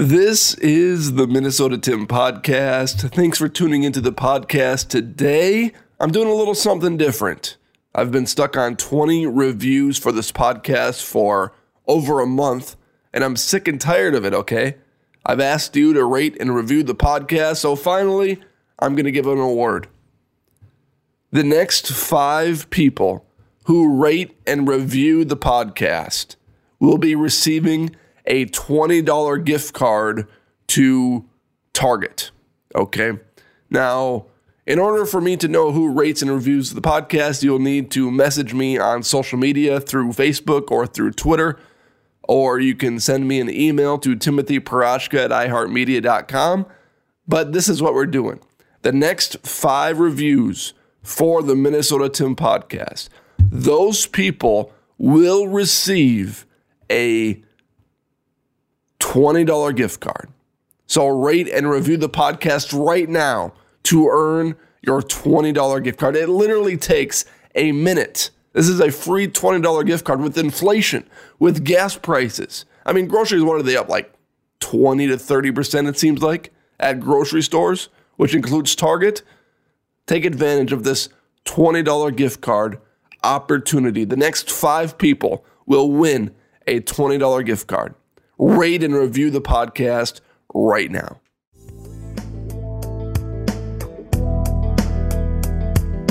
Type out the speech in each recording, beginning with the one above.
This is the Minnesota Tim podcast. Thanks for tuning into the podcast today. I'm doing a little something different. I've been stuck on 20 reviews for this podcast for over a month, and I'm sick and tired of it, okay? I've asked you to rate and review the podcast, so finally, I'm going to give an award. The next five people who rate and review the podcast will be receiving a $20 gift card to Target. Okay. Now, in order for me to know who rates and reviews the podcast, you'll need to message me on social media through Facebook or through Twitter, or you can send me an email to timothyparashka at iheartmedia.com. But this is what we're doing. The next five reviews for the Minnesota Tim podcast, those people will receive a $20 gift card. So rate and review the podcast right now to earn your $20 gift card. It literally takes a minute. This is a free $20 gift card with inflation, with gas prices. I mean, groceries, what are they up like 20 to 30%, it seems like, at grocery stores, which includes Target? Take advantage of this $20 gift card opportunity. The next five people will win a $20 gift card rate and review the podcast right now.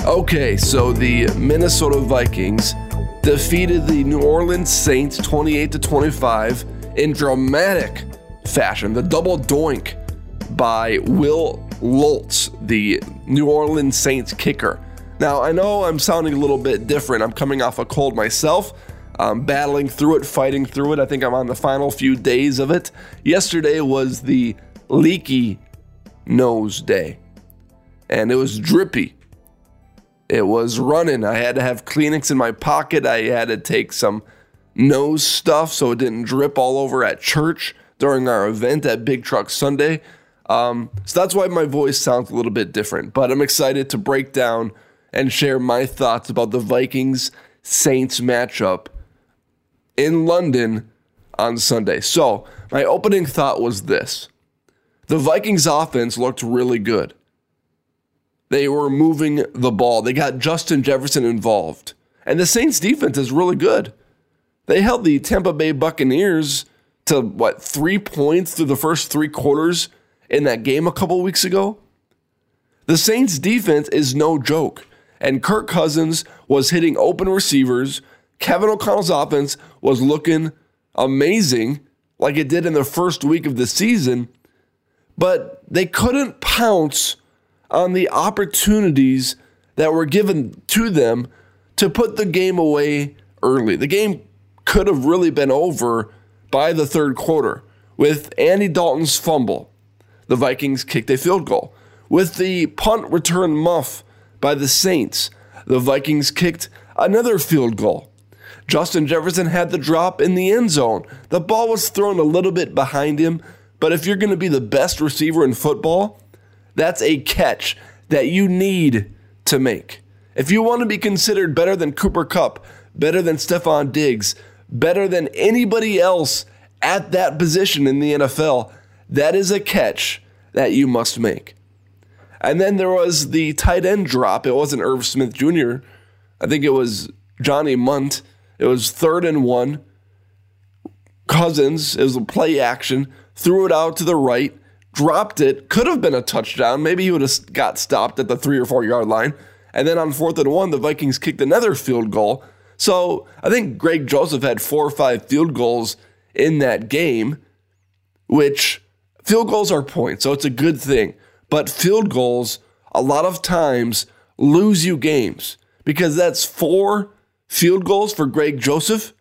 Okay, so the Minnesota Vikings defeated the New Orleans Saints 28 to 25 in dramatic fashion. The double doink by Wil Lutz, the New Orleans Saints kicker. Now, I know I'm sounding a little bit different. I'm coming off a cold myself um, battling through it, fighting through it. I think I'm on the final few days of it. Yesterday was the leaky nose day, and it was drippy. It was running. I had to have Kleenex in my pocket. I had to take some nose stuff so it didn't drip all over at church during our event at Big Truck Sunday. Um, so that's why my voice sounds a little bit different. But I'm excited to break down and share my thoughts about the Vikings Saints matchup in London on Sunday. So, my opening thought was this the Vikings offense looked really good. They were moving the ball, they got Justin Jefferson involved. And the Saints defense is really good. They held the Tampa Bay Buccaneers to what, three points through the first three quarters in that game a couple weeks ago? The Saints defense is no joke. And Kirk Cousins was hitting open receivers Kevin O'Connell's offense was looking amazing like it did in the first week of the season, but they couldn't pounce on the opportunities that were given to them to put the game away early. The game could have really been over by the third quarter with Andy Dalton's fumble. The Vikings kicked a field goal. With the punt return muff by the Saints, the Vikings kicked another field goal. Justin Jefferson had the drop in the end zone. The ball was thrown a little bit behind him, but if you're going to be the best receiver in football, that's a catch that you need to make. If you want to be considered better than Cooper Kupp, better than Stefon Diggs, better than anybody else at that position in the NFL, that is a catch that you must make. And then there was the tight end drop. It wasn't Irv Smith Jr., I think it was Johnny Mundt. It was third and one. Cousins, was a play action, threw it out to the right, dropped it, could have been a touchdown. Maybe he would have got stopped at the three or four yard line. And then on fourth and one, the Vikings kicked another field goal. So I think Greg Joseph had four or five field goals in that game, which field goals are points, so it's a good thing. But field goals, a lot of times, lose you games because that's four field goals for Greg Joseph.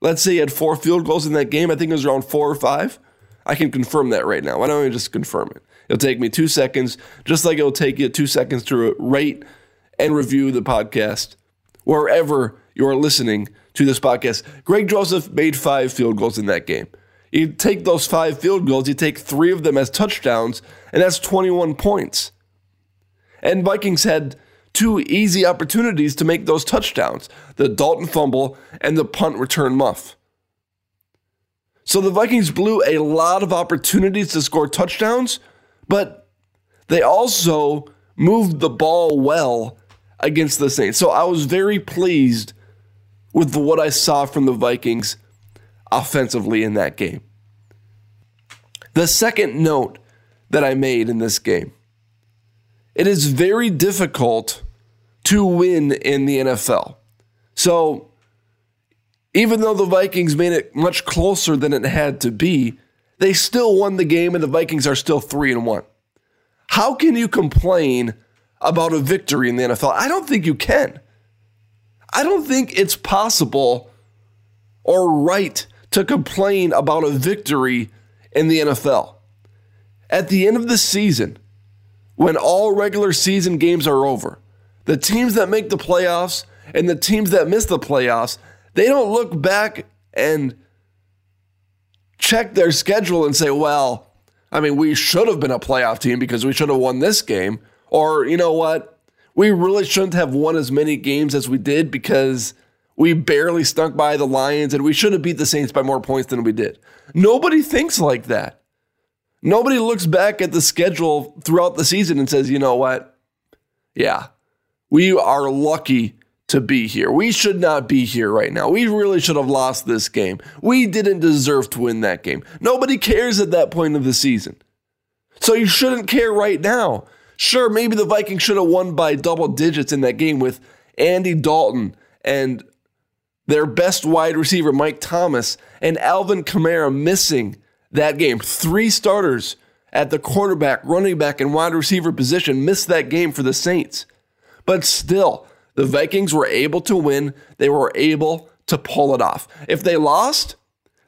Let's say he had four field goals in that game. I think it was around four or five. I can confirm that right now. Why don't we just confirm it? It'll take me two seconds, just like it'll take you two seconds to rate and review the podcast wherever you're listening to this podcast. Greg Joseph made five field goals in that game. You take those five field goals, you take three of them as touchdowns, and that's 21 points. And Vikings had two easy opportunities to make those touchdowns the Dalton fumble and the punt return muff. So the Vikings blew a lot of opportunities to score touchdowns, but they also moved the ball well against the Saints. So I was very pleased with what I saw from the Vikings offensively in that game. The second note that I made in this game it is very difficult to win in the NFL. So, even though the Vikings made it much closer than it had to be, they still won the game and the Vikings are still 3 and 1. How can you complain about a victory in the NFL? I don't think you can. I don't think it's possible or right to complain about a victory in the NFL. At the end of the season, when all regular season games are over, the teams that make the playoffs and the teams that miss the playoffs, they don't look back and check their schedule and say, well, I mean, we should have been a playoff team because we should have won this game. Or, you know what? We really shouldn't have won as many games as we did because we barely stunk by the Lions and we should have beat the Saints by more points than we did. Nobody thinks like that. Nobody looks back at the schedule throughout the season and says, you know what? Yeah, we are lucky to be here. We should not be here right now. We really should have lost this game. We didn't deserve to win that game. Nobody cares at that point of the season. So you shouldn't care right now. Sure, maybe the Vikings should have won by double digits in that game with Andy Dalton and their best wide receiver, Mike Thomas, and Alvin Kamara missing that game. Three starters at the quarterback, running back, and wide receiver position missed that game for the Saints. But still, the Vikings were able to win. They were able to pull it off. If they lost,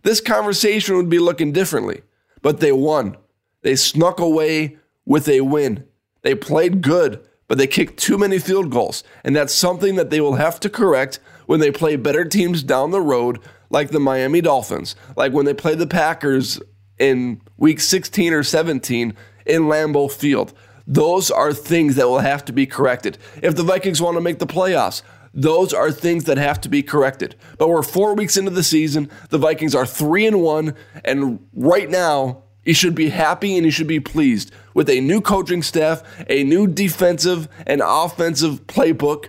this conversation would be looking differently. But they won. They snuck away with a win. They played good, but they kicked too many field goals. And that's something that they will have to correct when they play better teams down the road, like the Miami Dolphins, like when they play the Packers in week 16 or 17 in Lambeau Field. Those are things that will have to be corrected. If the Vikings want to make the playoffs, those are things that have to be corrected. But we're four weeks into the season. The Vikings are three and one, and right now you should be happy and you should be pleased with a new coaching staff, a new defensive and offensive playbook,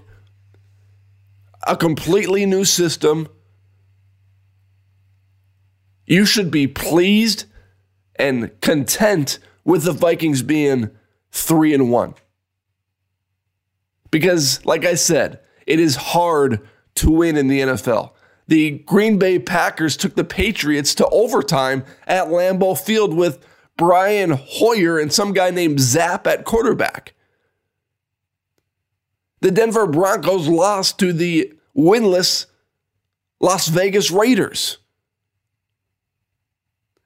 a completely new system. You should be pleased and content with the Vikings being three and one. Because, like I said, it is hard to win in the NFL. The Green Bay Packers took the Patriots to overtime at Lambeau Field with Brian Hoyer and some guy named Zappe at quarterback. The Denver Broncos lost to the winless Las Vegas Raiders.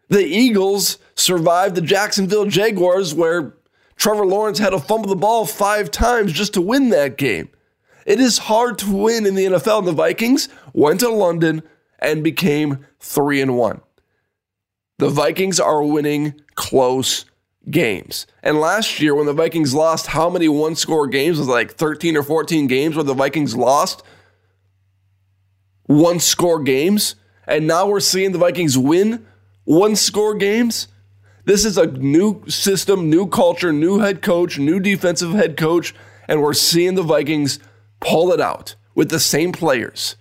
The Eagles survived the Jacksonville Jaguars, where Trevor Lawrence had to fumble the ball five times just to win that game. It is hard to win in the NFL. And the Vikings went to London and became 3 and 1. The Vikings are winning close games. And last year, when the Vikings lost, how many one score games? was like 13 or 14 games where the Vikings lost one score games. And now we're seeing the Vikings win one score games. This is a new system, new culture, new head coach, new defensive head coach. And we're seeing the Vikings pull it out with the same players.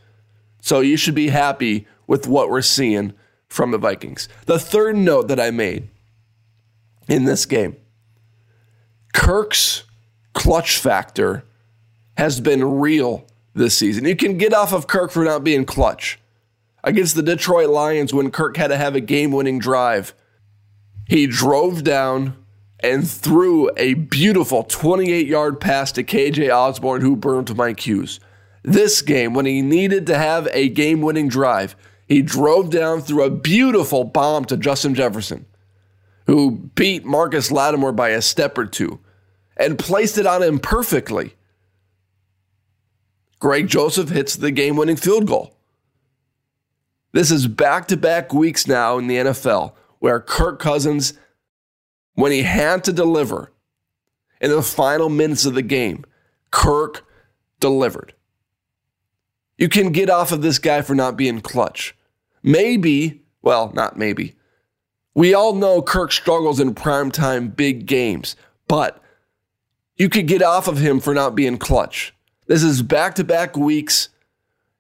So you should be happy with what we're seeing from the Vikings. The third note that I made in this game Kirk's clutch factor has been real this season. You can get off of Kirk for not being clutch. Against the Detroit Lions, when Kirk had to have a game winning drive, he drove down and threw a beautiful 28 yard pass to KJ Osborne, who burned Mike Hughes. This game, when he needed to have a game winning drive, he drove down through a beautiful bomb to Justin Jefferson who beat Marcus Lattimore by a step or two and placed it on him perfectly. Greg Joseph hits the game winning field goal. This is back to back weeks now in the NFL where Kirk Cousins, when he had to deliver in the final minutes of the game, Kirk delivered. You can get off of this guy for not being clutch. Maybe, well, not maybe, we all know Kirk struggles in primetime big games, but you could get off of him for not being clutch. This is back to back weeks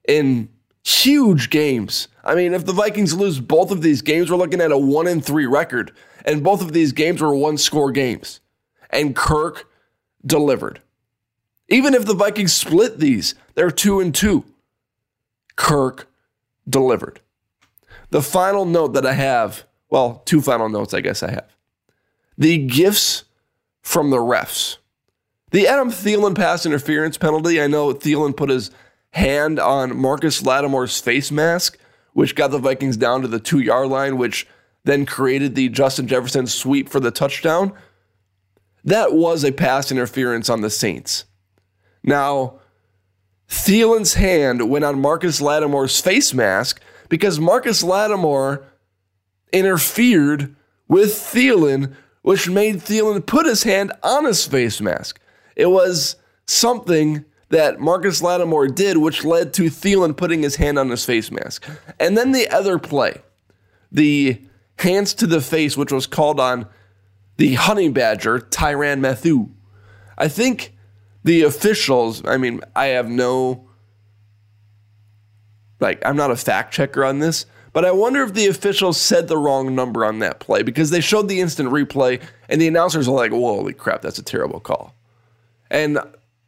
in huge games. I mean, if the Vikings lose both of these games, we're looking at a 1 and 3 record, and both of these games were one score games. And Kirk delivered. Even if the Vikings split these, they're 2 and 2. Kirk delivered. The final note that I have well, two final notes, I guess I have. The gifts from the refs. The Adam Thielen pass interference penalty. I know Thielen put his hand on Marcus Lattimore's face mask, which got the Vikings down to the two yard line, which then created the Justin Jefferson sweep for the touchdown. That was a pass interference on the Saints. Now, Thielen's hand went on Marcus Lattimore's face mask because Marcus Lattimore interfered with Thielen, which made Thielen put his hand on his face mask. It was something that Marcus Lattimore did, which led to Thielen putting his hand on his face mask. And then the other play, the hands to the face, which was called on the honey badger, Tyrann Mathieu. I think the officials, I mean, I have no, like, I'm not a fact checker on this, but I wonder if the officials said the wrong number on that play because they showed the instant replay and the announcers were like, holy crap, that's a terrible call. And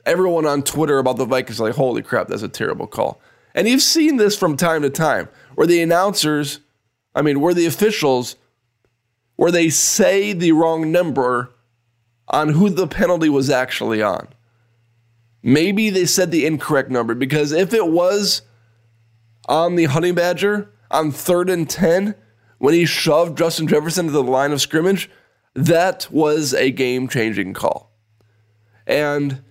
everyone on Twitter about the Vikings like, holy crap, that's a terrible call. And you've seen this from time to time where the announcers, I mean, where the officials, where they say the wrong number on who the penalty was actually on. Maybe they said the incorrect number because if it was on the honey badger, on third and 10 when he shoved Justin Jefferson to the line of scrimmage, that was a game changing call. And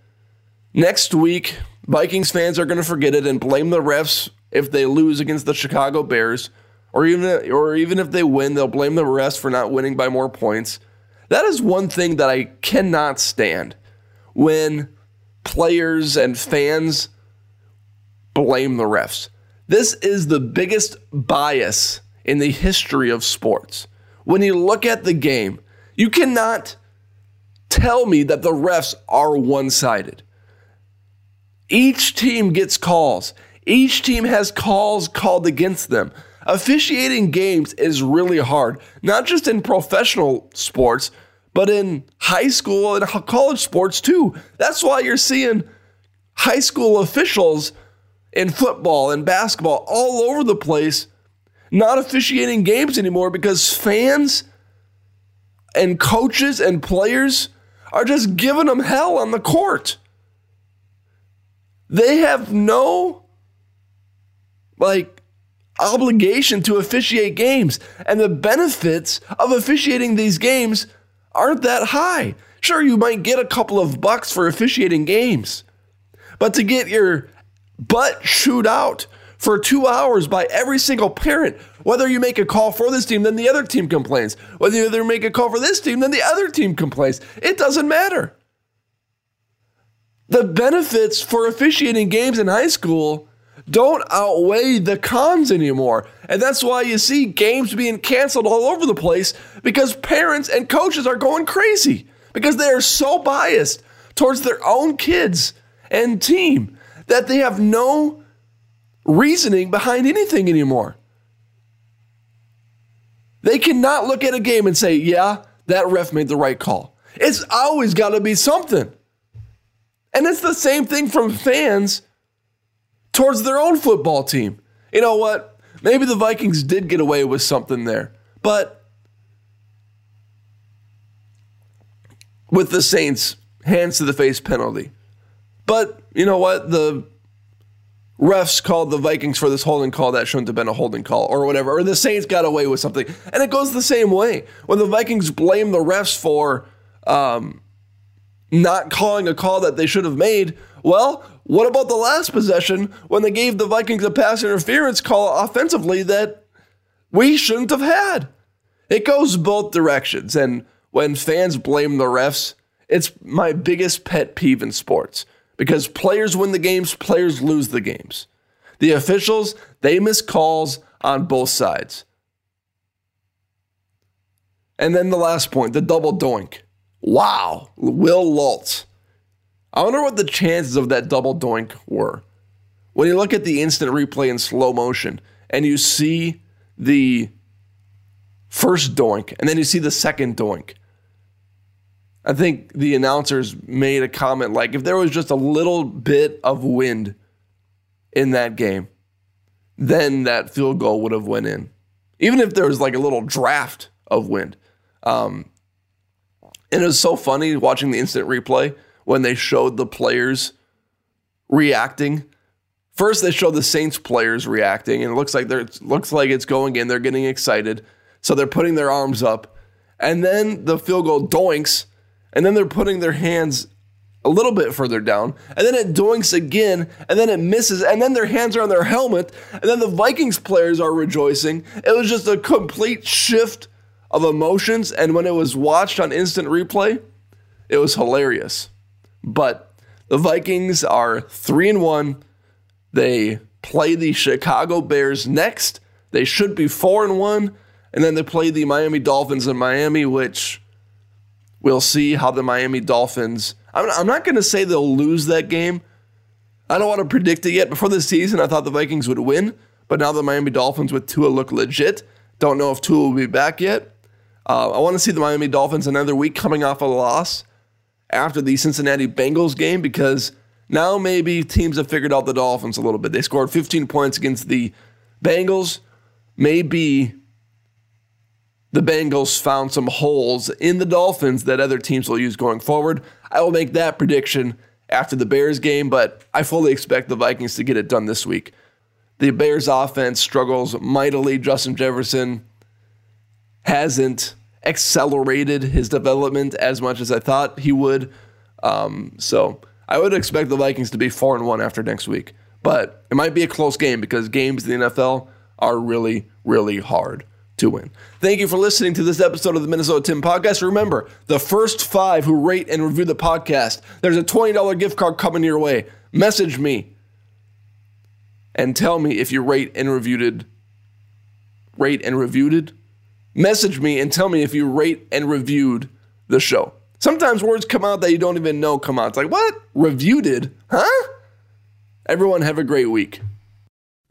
next week, Vikings fans are going to forget it and blame the refs if they lose against the Chicago Bears, or even, or even if they win, they'll blame the refs for not winning by more points. That is one thing that I cannot stand when players and fans blame the refs. This is the biggest bias in the history of sports. When you look at the game, you cannot tell me that the refs are one sided. Each team gets calls, each team has calls called against them. Officiating games is really hard, not just in professional sports, but in high school and college sports too. That's why you're seeing high school officials in football and basketball all over the place, not officiating games anymore because fans and coaches and players are just giving them hell on the court. They have no like obligation to officiate games, and the benefits of officiating these games aren't that high. Sure, you might get a couple of bucks for officiating games, but to get your butt chewed out for two hours by every single parent. Whether you make a call for this team, then the other team complains. Whether you make a call for this team, then the other team complains. It doesn't matter. The benefits for officiating games in high school don't outweigh the cons anymore. And that's why you see games being canceled all over the place because parents and coaches are going crazy because they are so biased towards their own kids and team that they have no reasoning behind anything anymore. They cannot look at a game and say, yeah, that ref made the right call. It's always got to be something. And it's the same thing from fans towards their own football team. You know what? Maybe the Vikings did get away with something there. But with the Saints, hands to the face penalty. But you know what? The refs called the Vikings for this holding call that shouldn't have been a holding call or whatever, or the Saints got away with something. And it goes the same way. When the Vikings blame the refs for um, not calling a call that they should have made, well, what about the last possession when they gave the Vikings a pass interference call offensively that we shouldn't have had? It goes both directions. And when fans blame the refs, it's my biggest pet peeve in sports because players win the games, players lose the games. The officials, they miss calls on both sides. And then the last point, the double doink. Wow, Wil Lutz. I wonder what the chances of that double doink were. When you look at the instant replay in slow motion and you see the first doink and then you see the second doink, I think the announcers made a comment like if there was just a little bit of wind in that game, then that field goal would have went in. Even if there was like a little draft of wind. Um, and it was so funny watching the instant replay when they showed the players reacting. First, they show the Saints players reacting, and it looks like they're looks like it's going in. They're getting excited, so they're putting their arms up, and then the field goal doinks, and then they're putting their hands a little bit further down, and then it doinks again, and then it misses, and then their hands are on their helmet, and then the Vikings players are rejoicing. It was just a complete shift of emotions, and when it was watched on instant replay, it was hilarious. But the Vikings are three and one. They play the Chicago Bears next. They should be four and one, and then they play the Miami Dolphins in Miami, which We'll see how the Miami Dolphins. I'm, I'm not going to say they'll lose that game. I don't want to predict it yet. Before the season, I thought the Vikings would win, but now the Miami Dolphins with Tua look legit. Don't know if Tua will be back yet. Uh, I want to see the Miami Dolphins another week coming off a loss after the Cincinnati Bengals game because now maybe teams have figured out the Dolphins a little bit. They scored 15 points against the Bengals. Maybe the Bengals found some holes in the Dolphins that other teams will use going forward. I will make that prediction after the Bears game, but I fully expect the Vikings to get it done this week. The Bears offense struggles mightily. Justin Jefferson hasn't accelerated his development as much as I thought he would. Um, so I would expect the Vikings to be four and one after next week. But it might be a close game because games in the NFL are really, really hard to win. Thank you for listening to this episode of the Minnesota Tim Podcast. Remember, the first five who rate and review the podcast, there's a $20 gift card coming your way. Message me and tell me if you rate and reviewed it. Rate and reviewed it? Message me and tell me if you rate and reviewed the show. Sometimes words come out that you don't even know come out. It's like, what? Reviewed it? Huh? Everyone have a great week.